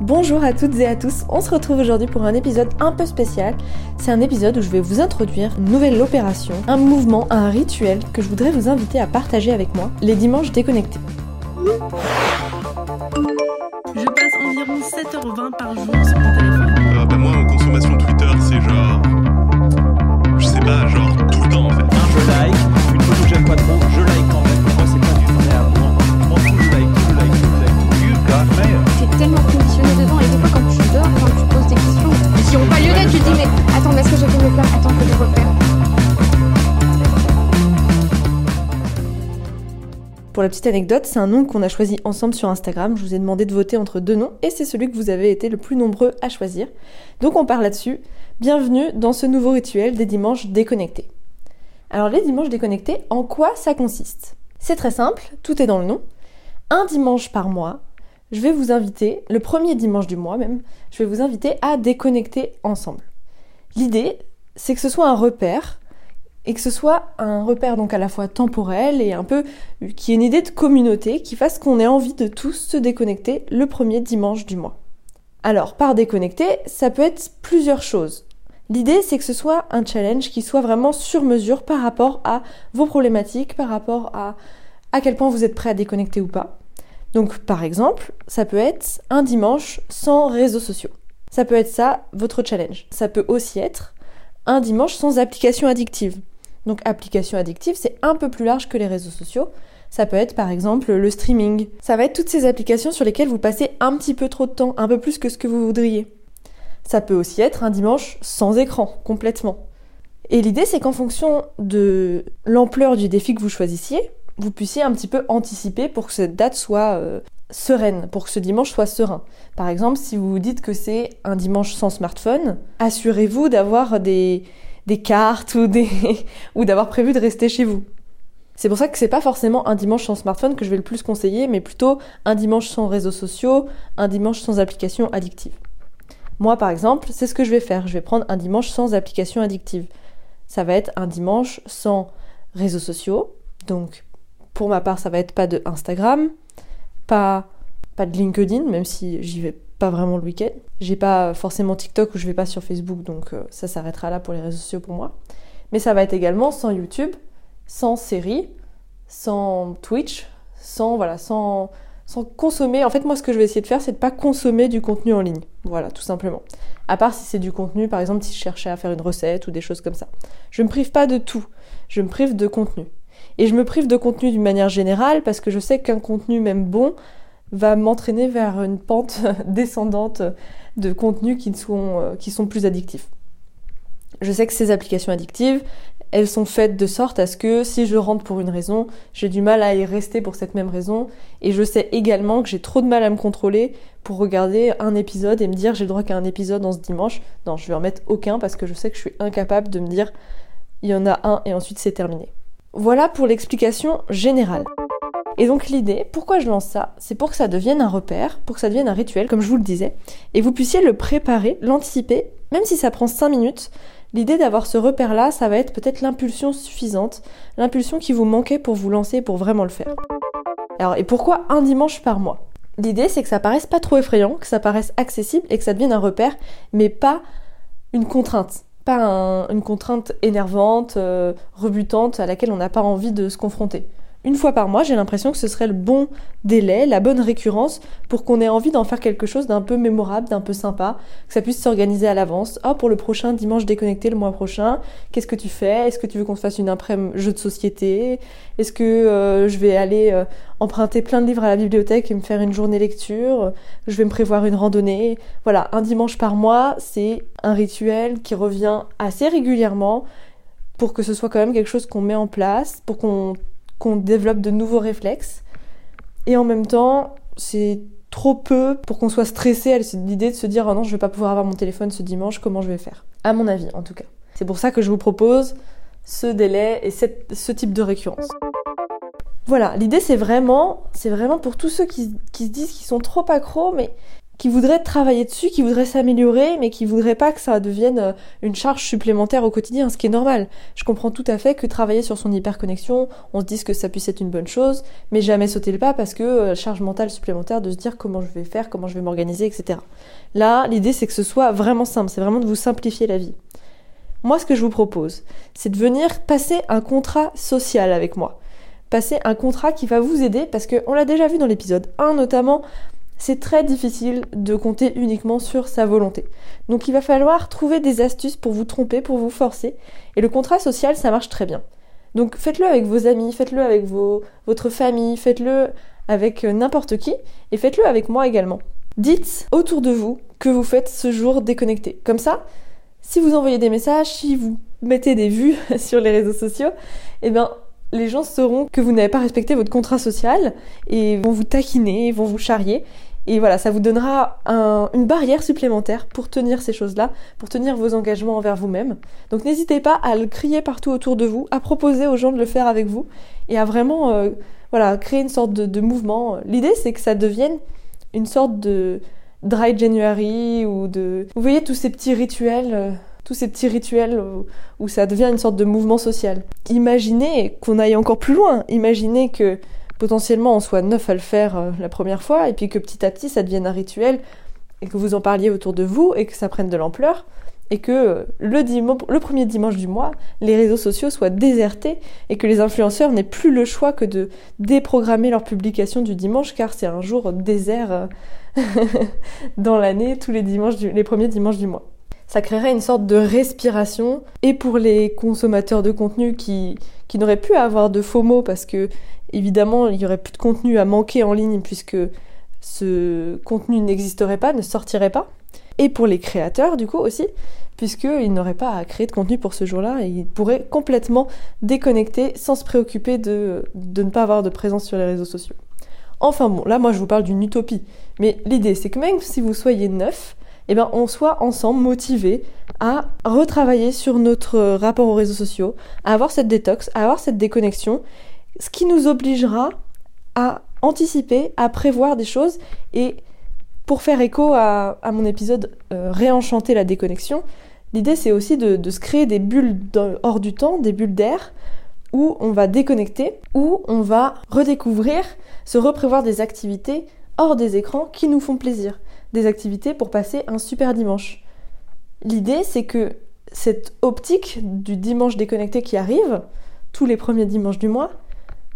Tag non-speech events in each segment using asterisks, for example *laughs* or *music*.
Bonjour à toutes et à tous, on se retrouve aujourd'hui pour un épisode un peu spécial. C'est un épisode où je vais vous introduire une nouvelle opération, un mouvement, un rituel que je voudrais vous inviter à partager avec moi les dimanches déconnectés. Je passe environ 7h20 par jour sur mon téléphone. Euh, bah moi, en consommation Twitter, c'est genre. Je sais pas, genre tout le temps en fait. Un, je like, une photo que j'aime pas trop, je est-ce que que je. Pour la petite anecdote, c'est un nom qu'on a choisi ensemble sur Instagram. Je vous ai demandé de voter entre deux noms et c'est celui que vous avez été le plus nombreux à choisir. Donc on part là-dessus. Bienvenue dans ce nouveau rituel des dimanches déconnectés. Alors les dimanches déconnectés, en quoi ça consiste? C'est très simple, tout est dans le nom. Un dimanche par mois, je vais vous inviter, le premier dimanche du mois même, je vais vous inviter à déconnecter ensemble. L'idée, c'est que ce soit un repère et que ce soit un repère donc à la fois temporel et un peu qui ait une idée de communauté qui fasse qu'on ait envie de tous se déconnecter le premier dimanche du mois. Alors, par déconnecter, ça peut être plusieurs choses. L'idée, c'est que ce soit un challenge qui soit vraiment sur mesure par rapport à vos problématiques, par rapport à à quel point vous êtes prêt à déconnecter ou pas. Donc, par exemple, ça peut être un dimanche sans réseaux sociaux. Ça peut être ça, votre challenge. Ça peut aussi être un dimanche sans application addictive. Donc application addictive, c'est un peu plus large que les réseaux sociaux. Ça peut être par exemple le streaming. Ça va être toutes ces applications sur lesquelles vous passez un petit peu trop de temps, un peu plus que ce que vous voudriez. Ça peut aussi être un dimanche sans écran, complètement. Et l'idée, c'est qu'en fonction de l'ampleur du défi que vous choisissiez, vous puissiez un petit peu anticiper pour que cette date soit euh, sereine, pour que ce dimanche soit serein. Par exemple, si vous vous dites que c'est un dimanche sans smartphone, assurez-vous d'avoir des, des cartes ou, des... *laughs* ou d'avoir prévu de rester chez vous. C'est pour ça que c'est pas forcément un dimanche sans smartphone que je vais le plus conseiller, mais plutôt un dimanche sans réseaux sociaux, un dimanche sans application addictive. Moi, par exemple, c'est ce que je vais faire. Je vais prendre un dimanche sans application addictive. Ça va être un dimanche sans réseaux sociaux. Donc, pour ma part, ça va être pas de Instagram, pas, pas de LinkedIn, même si j'y vais pas vraiment le week-end. J'ai pas forcément TikTok ou je vais pas sur Facebook, donc euh, ça s'arrêtera là pour les réseaux sociaux pour moi. Mais ça va être également sans YouTube, sans séries, sans Twitch, sans voilà, sans sans consommer. En fait, moi, ce que je vais essayer de faire, c'est de pas consommer du contenu en ligne. Voilà, tout simplement. À part si c'est du contenu, par exemple, si je cherchais à faire une recette ou des choses comme ça. Je me prive pas de tout. Je me prive de contenu. Et je me prive de contenu d'une manière générale parce que je sais qu'un contenu même bon va m'entraîner vers une pente *laughs* descendante de contenus qui sont, euh, qui sont plus addictifs. Je sais que ces applications addictives, elles sont faites de sorte à ce que si je rentre pour une raison, j'ai du mal à y rester pour cette même raison. Et je sais également que j'ai trop de mal à me contrôler pour regarder un épisode et me dire j'ai le droit qu'à un épisode dans ce dimanche. Non, je vais en mettre aucun parce que je sais que je suis incapable de me dire il y en a un et ensuite c'est terminé. Voilà pour l'explication générale. Et donc l'idée, pourquoi je lance ça? C'est pour que ça devienne un repère, pour que ça devienne un rituel, comme je vous le disais, et vous puissiez le préparer, l'anticiper, même si ça prend 5 minutes. L'idée d'avoir ce repère-là, ça va être peut-être l'impulsion suffisante, l'impulsion qui vous manquait pour vous lancer, pour vraiment le faire. Alors, et pourquoi un dimanche par mois? L'idée, c'est que ça paraisse pas trop effrayant, que ça paraisse accessible et que ça devienne un repère, mais pas une contrainte. Une contrainte énervante, euh, rebutante, à laquelle on n'a pas envie de se confronter. Une fois par mois, j'ai l'impression que ce serait le bon délai, la bonne récurrence pour qu'on ait envie d'en faire quelque chose d'un peu mémorable, d'un peu sympa, que ça puisse s'organiser à l'avance. Oh, pour le prochain dimanche déconnecté le mois prochain, qu'est-ce que tu fais? Est-ce que tu veux qu'on se fasse une après jeu de société? Est-ce que euh, je vais aller euh, emprunter plein de livres à la bibliothèque et me faire une journée lecture? Je vais me prévoir une randonnée? Voilà, un dimanche par mois, c'est un rituel qui revient assez régulièrement pour que ce soit quand même quelque chose qu'on met en place, pour qu'on qu'on développe de nouveaux réflexes. Et en même temps, c'est trop peu pour qu'on soit stressé à l'idée de se dire oh non, je vais pas pouvoir avoir mon téléphone ce dimanche, comment je vais faire? À mon avis, en tout cas. C'est pour ça que je vous propose ce délai et cette- ce type de récurrence. Voilà, l'idée c'est vraiment, c'est vraiment pour tous ceux qui, qui se disent qu'ils sont trop accros, mais qui voudraient travailler dessus, qui voudraient s'améliorer, mais qui voudraient pas que ça devienne euh, une charge supplémentaire au quotidien, ce qui est normal. Je comprends tout à fait que travailler sur son hyperconnexion, on se dise que ça puisse être une bonne chose, mais jamais sauter le pas parce que euh, charge mentale supplémentaire de se dire comment je vais faire, comment je vais m'organiser, etc. Là, l'idée c'est que ce soit vraiment simple, c'est vraiment de vous simplifier la vie. Moi, ce que je vous propose, c'est de venir passer un contrat social avec moi. Passer un contrat qui va vous aider parce qu'on l'a déjà vu dans l'épisode 1 notamment, c'est très difficile de compter uniquement sur sa volonté. Donc il va falloir trouver des astuces pour vous tromper, pour vous forcer. Et le contrat social, ça marche très bien. Donc faites-le avec vos amis, faites-le avec votre famille, faites-le avec euh, n'importe qui, et faites-le avec moi également. Dites autour de vous que vous faites ce jour déconnecté. Comme ça, si vous envoyez des messages, si vous mettez des vues *laughs* sur les réseaux sociaux, eh bien les gens sauront que vous n'avez pas respecté votre contrat social et vont vous taquiner, vont vous charrier et voilà, ça vous donnera une barrière supplémentaire pour tenir ces choses-là, pour tenir vos engagements envers vous-même. Donc n'hésitez pas à le crier partout autour de vous, à proposer aux gens de le faire avec vous et à vraiment euh, voilà, créer une sorte de, mouvement. L'idée c'est que ça devienne une sorte de dry January ou de... Vous voyez tous ces petits rituels euh, tous ces petits rituels où, ça devient une sorte de mouvement social. Imaginez qu'on aille encore plus loin. Imaginez que potentiellement on soit neuf à le faire euh, la première fois et puis que petit à petit ça devienne un rituel et que vous en parliez autour de vous et que ça prenne de l'ampleur et que euh, le, premier dimanche du mois, les réseaux sociaux soient désertés et que les influenceurs n'aient plus le choix que de déprogrammer leur publication du dimanche car c'est un jour désert euh, *laughs* dans l'année tous les dimanches les premiers dimanches du mois. Ça créerait une sorte de respiration et pour les consommateurs de contenu qui, qui n'auraient pu avoir de faux mots parce que Évidemment, il y aurait plus de contenu à manquer en ligne puisque ce contenu n'existerait pas, ne sortirait pas. Et pour les créateurs, du coup, aussi, puisqu'ils n'auraient pas à créer de contenu pour ce jour-là et ils pourraient complètement déconnecter sans se préoccuper de, de ne pas avoir de présence sur les réseaux sociaux. Enfin bon, là, moi, je vous parle d'une utopie. Mais l'idée, c'est que même si vous soyez neuf, eh ben, on soit ensemble motivés à retravailler sur notre rapport aux réseaux sociaux, à avoir cette détox, à avoir cette déconnexion ce qui nous obligera à anticiper, à prévoir des choses. Et pour faire écho à, mon épisode euh, Réenchanter la déconnexion, l'idée c'est aussi de, se créer des bulles hors du temps, des bulles d'air, où on va déconnecter, où on va redécouvrir, se reprévoir des activités hors des écrans qui nous font plaisir. Des activités pour passer un super dimanche. L'idée c'est que cette optique du dimanche déconnecté qui arrive, tous les premiers dimanches du mois,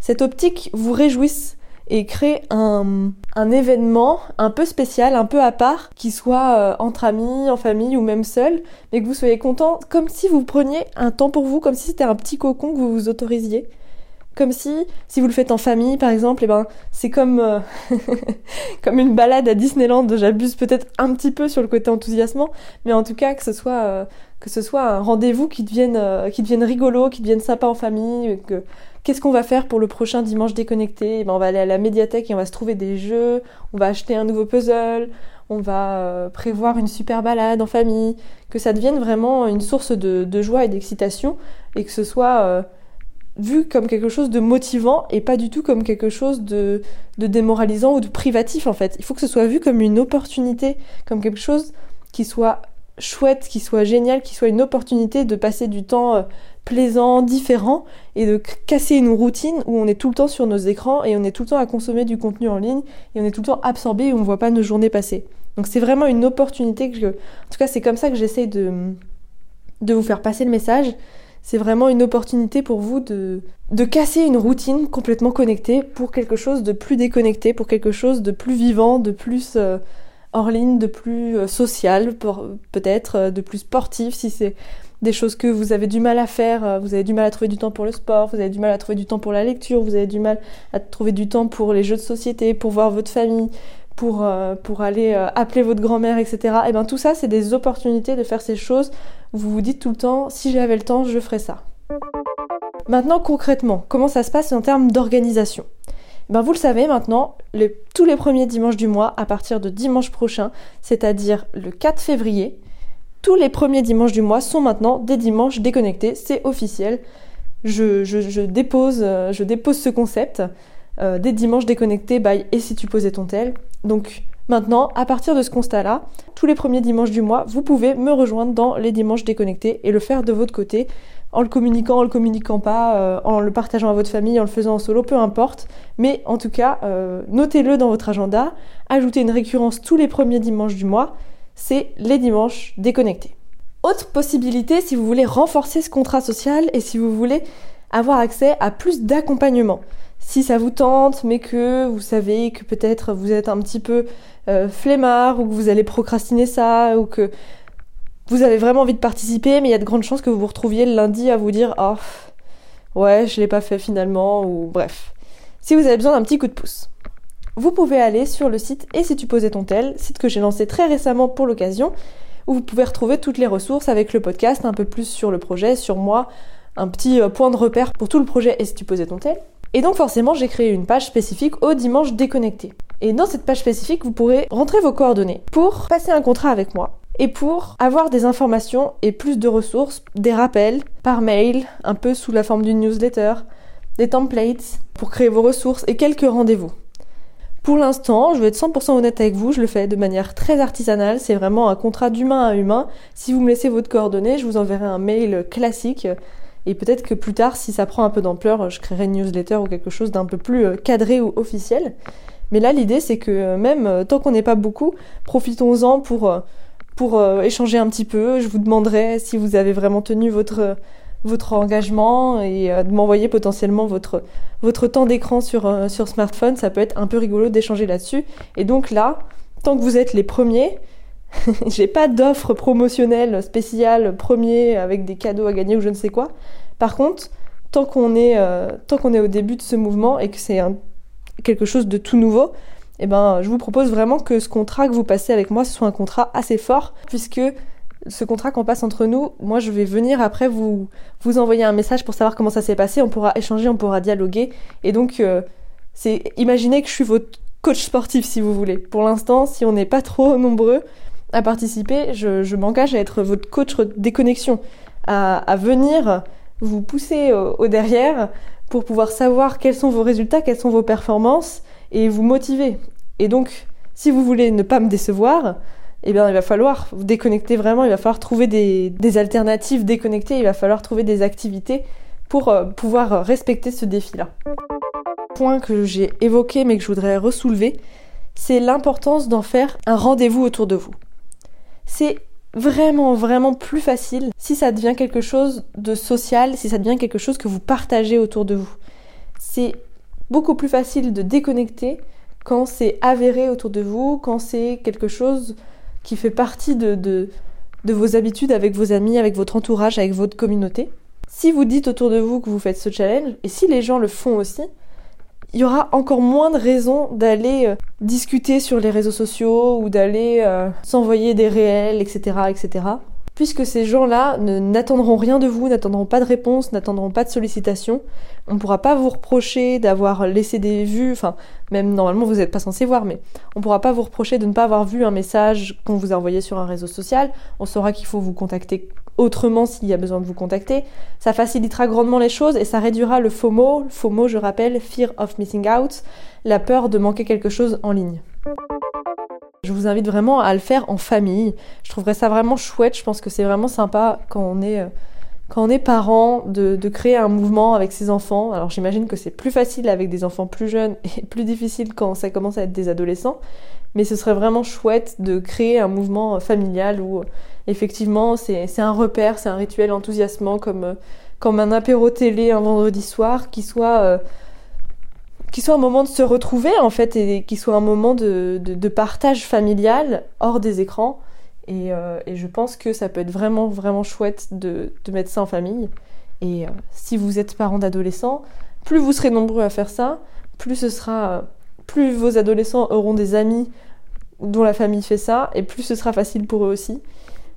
cette optique vous réjouisse et crée un, événement un peu spécial, un peu à part, qui soit euh, entre amis, en famille ou même seul, mais que vous soyez content, comme si vous preniez un temps pour vous, comme si c'était un petit cocon que vous vous autorisiez. Comme si, si vous le faites en famille par exemple, et eh ben, c'est comme, euh, *laughs* comme une balade à Disneyland, j'abuse peut-être un petit peu sur le côté enthousiasmant, mais en tout cas que ce soit, euh, que ce soit un rendez-vous qui devienne, qui devienne rigolo, qui devienne sympa en famille, que Qu'est-ce qu'on va faire pour le prochain dimanche déconnecté? Eh ben, On va aller à la médiathèque et on va se trouver des jeux, on va acheter un nouveau puzzle, on va euh, prévoir une super balade en famille, que ça devienne vraiment une source de, joie et d'excitation et que ce soit euh, vu comme quelque chose de motivant et pas du tout comme quelque chose de, démoralisant ou de privatif en fait. Il faut que ce soit vu comme une opportunité, comme quelque chose qui soit chouette, qui soit génial, qui soit une opportunité de passer du temps euh, plaisant, différent, et de casser une routine où on est tout le temps sur nos écrans et on est tout le temps à consommer du contenu en ligne et on est tout le temps absorbé et on ne voit pas nos journées passer. Donc c'est vraiment une opportunité que je... En tout cas, c'est comme ça que j'essaie de, de vous faire passer le message. C'est vraiment une opportunité pour vous de, casser une routine complètement connectée pour quelque chose de plus déconnecté, pour quelque chose de plus vivant, de plus euh, hors ligne, de plus euh, social, peut-être, euh, de plus sportif si c'est des choses que vous avez du mal à faire, vous avez du mal à trouver du temps pour le sport, vous avez du mal à trouver du temps pour la lecture, vous avez du mal à trouver du temps pour les jeux de société, pour voir votre famille, pour, euh, pour aller euh, appeler votre grand-mère, etc. Et eh bien tout ça, c'est des opportunités de faire ces choses. Vous vous dites tout le temps, si j'avais le temps, je ferais ça. Maintenant, concrètement, comment ça se passe en termes d'organisation? Eh ben, vous le savez maintenant, tous les premiers dimanches du mois, à partir de dimanche prochain, c'est-à-dire le 4 février, tous les premiers dimanches du mois sont maintenant des dimanches déconnectés, c'est officiel. Je, dépose, euh, je dépose ce concept euh, des dimanches déconnectés by et si tu posais ton tel. Donc Maintenant, à partir de ce constat-là, tous les premiers dimanches du mois, vous pouvez me rejoindre dans les dimanches déconnectés et le faire de votre côté, en le communiquant, en le communiquant pas, euh, en le partageant à votre famille, en le faisant en solo, peu importe. Mais en tout cas, euh, notez-le dans votre agenda, ajoutez une récurrence tous les premiers dimanches du mois, c'est les dimanches déconnectés. Autre possibilité, si vous voulez renforcer ce contrat social et si vous voulez avoir accès à plus d'accompagnement. Si ça vous tente, mais que vous savez que peut-être vous êtes un petit peu euh, flemmard ou que vous allez procrastiner ça ou que vous avez vraiment envie de participer, mais il y a de grandes chances que vous vous retrouviez le lundi à vous dire oh ouais je l'ai pas fait finalement ou bref. Si vous avez besoin d'un petit coup de pouce, vous pouvez aller sur le site et si tu posais ton tel, site que j'ai lancé très récemment pour l'occasion où vous pouvez retrouver toutes les ressources avec le podcast, un peu plus sur le projet, sur moi, un petit euh, point de repère pour tout le projet et si tu posais ton tel. Et donc forcément, j'ai créé une page spécifique au dimanche déconnecté. Et dans cette page spécifique, vous pourrez rentrer vos coordonnées pour passer un contrat avec moi et pour avoir des informations et plus de ressources, des rappels par mail, un peu sous la forme d'une newsletter, des templates pour créer vos ressources et quelques rendez-vous. Pour l'instant, je vais être 100% honnête avec vous, je le fais de manière très artisanale, c'est vraiment un contrat d'humain à humain. Si vous me laissez votre coordonnée, je vous enverrai un mail classique et peut-être que plus tard, si ça prend un peu d'ampleur, je créerai une newsletter ou quelque chose d'un peu plus euh, cadré ou officiel. Mais là, l'idée, c'est que euh, même euh, tant qu'on n'est pas beaucoup, profitons-en pour, pour échanger un petit peu. Je vous demanderai si vous avez vraiment tenu votre, votre engagement et de m'envoyer potentiellement votre, votre temps d'écran sur, sur smartphone. Ça peut être un peu rigolo d'échanger là-dessus. Et donc là, tant que vous êtes les premiers, *laughs* j'ai pas d'offre promotionnelle spéciale premier avec des cadeaux à gagner ou je ne sais quoi. Par contre, tant qu'on est, euh, tant qu'on est au début de ce mouvement et que c'est quelque chose de tout nouveau, eh ben, je vous propose vraiment que ce contrat que vous passez avec moi, soit un contrat assez fort, puisque ce contrat qu'on passe entre nous, moi je vais venir après vous, vous envoyer un message pour savoir comment ça s'est passé, on pourra échanger, on pourra dialoguer. Et donc, euh, c'est imaginez que je suis votre coach sportif si vous voulez. Pour l'instant, si on n'est pas trop nombreux, à participer, je, m'engage à être votre coach déconnexion, à, venir vous pousser au, derrière pour pouvoir savoir quels sont vos résultats, quelles sont vos performances et vous motiver. Et donc, si vous voulez ne pas me décevoir, eh bien, il va falloir vous déconnecter vraiment, il va falloir trouver des, des alternatives déconnectées, il va falloir trouver des activités pour euh, pouvoir respecter ce défi-là. Point que j'ai évoqué mais que je voudrais ressoulever, c'est l'importance d'en faire un rendez-vous autour de vous c'est vraiment, vraiment plus facile si ça devient quelque chose de social, si ça devient quelque chose que vous partagez autour de vous. C'est beaucoup plus facile de déconnecter quand c'est avéré autour de vous, quand c'est quelque chose qui fait partie de, vos habitudes avec vos amis, avec votre entourage, avec votre communauté. Si vous dites autour de vous que vous faites ce challenge, et si les gens le font aussi, il y aura encore moins de raisons d'aller euh, discuter sur les réseaux sociaux ou d'aller euh, s'envoyer des réels, etc., etc. Puisque ces gens-là n'attendront rien de vous, n'attendront pas de réponse, n'attendront pas de sollicitation, on ne pourra pas vous reprocher d'avoir laissé des vues, enfin, même normalement vous n'êtes pas censé voir, mais on ne pourra pas vous reprocher de ne pas avoir vu un message qu'on vous a envoyé sur un réseau social. On saura qu'il faut vous contacter autrement s'il y a besoin de vous contacter. Ça facilitera grandement les choses et ça réduira le FOMO. Le FOMO, je rappelle, Fear of Missing Out, la peur de manquer quelque chose en ligne. Je vous invite vraiment à le faire en famille. Je trouverais ça vraiment chouette. Je pense que c'est vraiment sympa quand on est, euh, quand on est parent de, de créer un mouvement avec ses enfants. Alors j'imagine que c'est plus facile avec des enfants plus jeunes *laughs* et plus difficile quand ça commence à être des adolescents. Mais ce serait vraiment chouette de créer un mouvement familial où effectivement, c'est un repère, c'est un rituel enthousiasmant comme, euh, comme un apéro télé un vendredi soir qui soit, euh, soit un moment de se retrouver en fait et qui soit un moment de, de, partage familial hors des écrans. Et, euh, et, je pense que ça peut être vraiment, vraiment chouette de, de mettre ça en famille. Et si vous êtes parent d'adolescents, plus vous serez nombreux à faire ça, plus ce sera, plus vos adolescents auront des amis dont la famille fait ça, et plus ce sera facile pour eux aussi.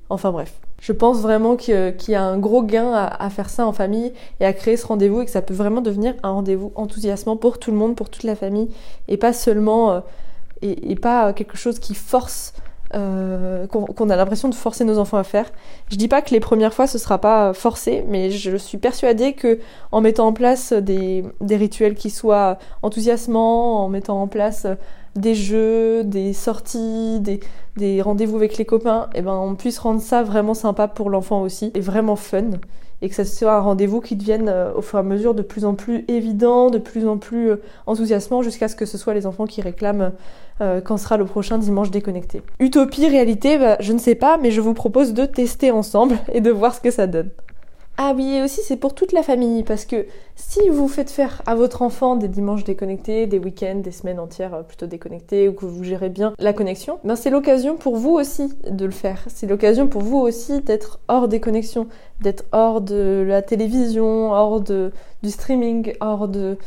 Enfin bref, je pense vraiment qu'il y a un gros gain à, faire ça en famille et à créer ce rendez-vous et que ça peut vraiment devenir un rendez-vous enthousiasmant pour tout le monde, pour toute la famille et pas seulement euh, et, pas quelque chose qui force euh, qu'on a l'impression de forcer nos enfants à faire. Je dis pas que les premières fois ce sera pas forcé, mais je suis persuadée que en mettant en place des, des rituels qui soient enthousiasmants, en mettant en place des jeux, des sorties, des, des rendez-vous avec les copains, et ben on puisse rendre ça vraiment sympa pour l'enfant aussi et vraiment fun et que ça soit un rendez-vous qui devienne euh, au fur et à mesure de plus en plus évident, de plus en plus euh, enthousiasmant jusqu'à ce que ce soit les enfants qui réclament euh, quand sera le prochain dimanche déconnecté. Utopie, réalité, bah, je ne sais pas, mais je vous propose de tester ensemble *laughs* et de voir ce que ça donne. Ah oui, et aussi c'est pour toute la famille, parce que si vous faites faire à votre enfant des dimanches déconnectés, des week-ends, des semaines entières euh, plutôt déconnectées, ou que vous gérez bien la connexion, ben c'est l'occasion pour vous aussi de le faire. C'est l'occasion pour vous aussi d'être hors des connexions, d'être hors de la télévision, hors de, du streaming, hors de,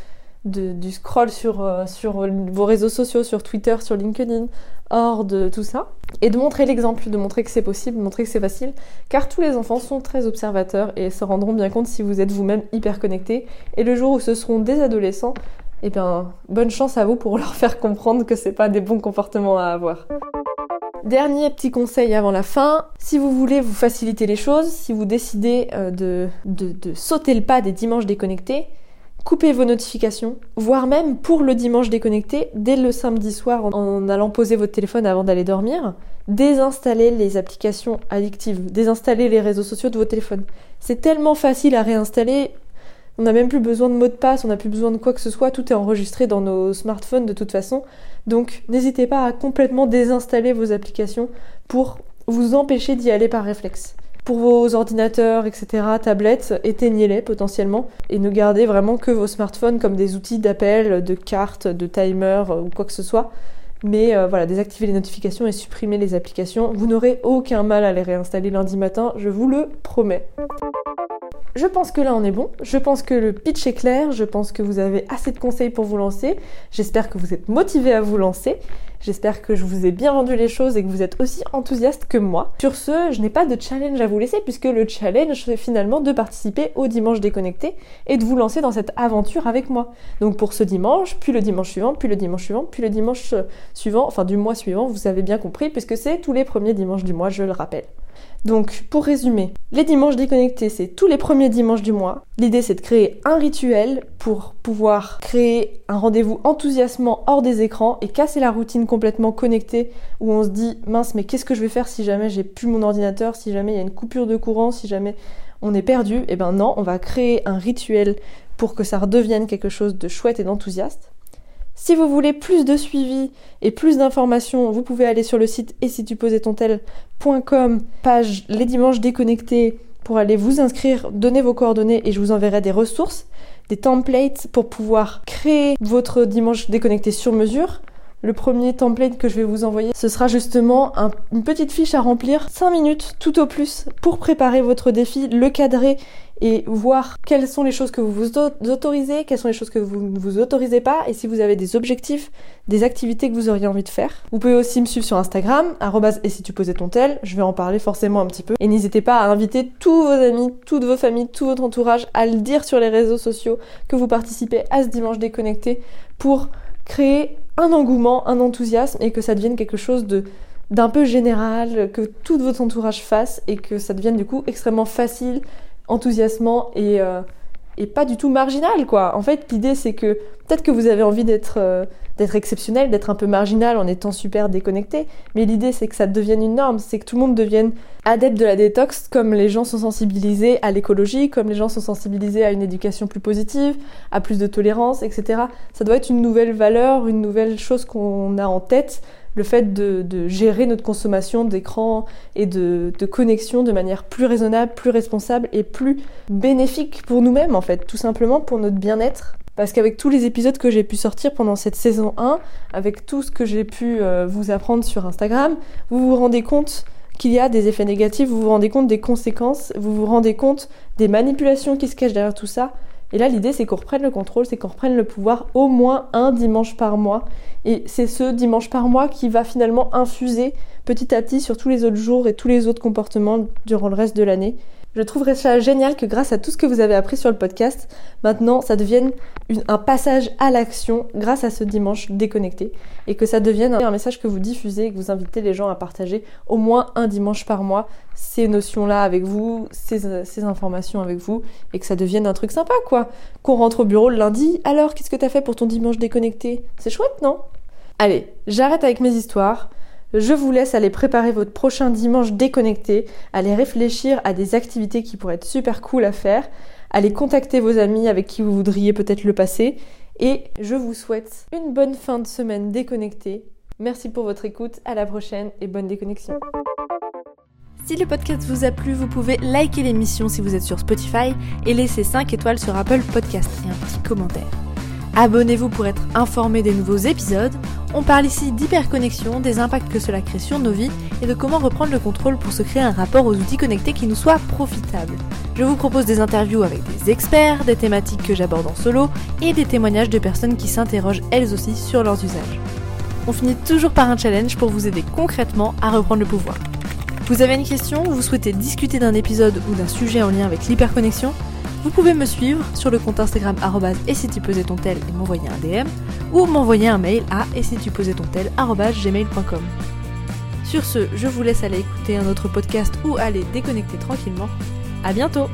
du scroll sur, euh, sur vos réseaux sociaux, sur Twitter, sur LinkedIn, hors de tout ça, et de montrer l'exemple, de montrer que c'est possible, de montrer que c'est facile, car tous les enfants sont très observateurs et se rendront bien compte si vous êtes vous-même hyper connecté, et le jour où ce seront des adolescents, eh bien, bonne chance à vous pour leur faire comprendre que c'est pas des bons comportements à avoir. Dernier petit conseil avant la fin, si vous voulez vous faciliter les choses, si vous décidez euh, de sauter le pas des dimanches déconnectés, Coupez vos notifications, voire même pour le dimanche déconnecté, dès le samedi soir en allant poser votre téléphone avant d'aller dormir, désinstallez les applications addictives, désinstallez les réseaux sociaux de votre téléphone. C'est tellement facile à réinstaller, on n'a même plus besoin de mot de passe, on n'a plus besoin de quoi que ce soit, tout est enregistré dans nos smartphones de toute façon. Donc n'hésitez pas à complètement désinstaller vos applications pour vous empêcher d'y aller par réflexe. Pour vos ordinateurs, etc., tablettes, éteignez-les potentiellement et ne gardez vraiment que vos smartphones comme des outils d'appel, de cartes, de timer euh, ou quoi que ce soit. Mais euh, voilà, désactivez les notifications et supprimez les applications. Vous n'aurez aucun mal à les réinstaller lundi matin, je vous le promets. Je pense que là on est bon, je pense que le pitch est clair, je pense que vous avez assez de conseils pour vous lancer, j'espère que vous êtes motivé à vous lancer, j'espère que je vous ai bien vendu les choses et que vous êtes aussi enthousiaste que moi. Sur ce, je n'ai pas de challenge à vous laisser puisque le challenge c'est finalement de participer au dimanche déconnecté et de vous lancer dans cette aventure avec moi. Donc pour ce dimanche, puis le dimanche suivant, puis le dimanche suivant, puis le dimanche suivant, enfin du mois suivant, vous avez bien compris puisque c'est tous les premiers dimanches du mois, je le rappelle. Donc, pour résumer, les dimanches déconnectés, c'est tous les premiers dimanches du mois. L'idée, c'est de créer un rituel pour pouvoir créer un rendez-vous enthousiasmant hors des écrans et casser la routine complètement connectée où on se dit mince, mais qu'est-ce que je vais faire si jamais j'ai plus mon ordinateur, si jamais il y a une coupure de courant, si jamais on est perdu? Eh ben non, on va créer un rituel pour que ça redevienne quelque chose de chouette et d'enthousiaste. Si vous voulez plus de suivi et plus d'informations, vous pouvez aller sur le site et si tu page les dimanches déconnectés pour aller vous inscrire, donner vos coordonnées et je vous enverrai des ressources, des templates pour pouvoir créer votre dimanche déconnecté sur mesure. Le premier template que je vais vous envoyer, ce sera justement une petite fiche à remplir, 5 minutes tout au plus, pour préparer votre défi, le cadrer et voir quelles sont les choses que vous vous autorisez, quelles sont les choses que vous ne vous autorisez pas, et si vous avez des objectifs, des activités que vous auriez envie de faire. Vous pouvez aussi me suivre sur Instagram, et si tu posais ton tel, je vais en parler forcément un petit peu. Et n'hésitez pas à inviter tous vos amis, toutes vos familles, tout votre entourage à le dire sur les réseaux sociaux que vous participez à ce dimanche déconnecté pour créer un engouement, un enthousiasme et que ça devienne quelque chose de d'un peu général, que tout votre entourage fasse et que ça devienne du coup extrêmement facile enthousiasmant et, euh, et pas du tout marginal, quoi. En fait, l'idée, c'est que peut-être que vous avez envie d'être euh, d'être exceptionnel, d'être un peu marginal en étant super déconnecté, mais l'idée, c'est que ça devienne une norme, c'est que tout le monde devienne adepte de la détox, comme les gens sont sensibilisés à l'écologie, comme les gens sont sensibilisés à une éducation plus positive, à plus de tolérance, etc. Ça doit être une nouvelle valeur, une nouvelle chose qu'on a en tête le fait de, gérer notre consommation d'écran et de, connexion de manière plus raisonnable, plus responsable et plus bénéfique pour nous-mêmes en fait, tout simplement pour notre bien-être. Parce qu'avec tous les épisodes que j'ai pu sortir pendant cette saison 1, avec tout ce que j'ai pu euh, vous apprendre sur Instagram, vous vous rendez compte qu'il y a des effets négatifs, vous vous rendez compte des conséquences, vous vous rendez compte des manipulations qui se cachent derrière tout ça, et là, l'idée, c'est qu'on reprenne le contrôle, c'est qu'on reprenne le pouvoir au moins un dimanche par mois. Et c'est ce dimanche par mois qui va finalement infuser petit à petit sur tous les autres jours et tous les autres comportements durant le reste de l'année. Je trouverais ça génial que grâce à tout ce que vous avez appris sur le podcast, maintenant ça devienne un passage à l'action grâce à ce dimanche déconnecté et que ça devienne un, message que vous diffusez et que vous invitez les gens à partager au moins un dimanche par mois ces notions-là avec vous, ces, ces informations avec vous et que ça devienne un truc sympa quoi. Qu'on rentre au bureau le lundi, alors qu'est-ce que t'as fait pour ton dimanche déconnecté? C'est chouette non? Allez, j'arrête avec mes histoires. Je vous laisse aller préparer votre prochain dimanche déconnecté, aller réfléchir à des activités qui pourraient être super cool à faire, aller contacter vos amis avec qui vous voudriez peut-être le passer, et je vous souhaite une bonne fin de semaine déconnectée. Merci pour votre écoute, à la prochaine et bonne déconnexion. Si le podcast vous a plu, vous pouvez liker l'émission si vous êtes sur Spotify et laisser 5 étoiles sur Apple Podcast et un petit commentaire. Abonnez-vous pour être informé des nouveaux épisodes. On parle ici d'hyperconnexion, des impacts que cela crée sur nos vies et de comment reprendre le contrôle pour se créer un rapport aux outils connectés qui nous soit profitable. Je vous propose des interviews avec des experts, des thématiques que j'aborde en solo et des témoignages de personnes qui s'interrogent elles aussi sur leurs usages. On finit toujours par un challenge pour vous aider concrètement à reprendre le pouvoir. Vous avez une question ou vous souhaitez discuter d'un épisode ou d'un sujet en lien avec l'hyperconnexion? Vous pouvez me suivre sur le compte Instagram et si tu ton tel et m'envoyer un DM ou m'envoyer un mail à et si tu ton tel gmail.com. Sur ce, je vous laisse aller écouter un autre podcast ou aller déconnecter tranquillement. À bientôt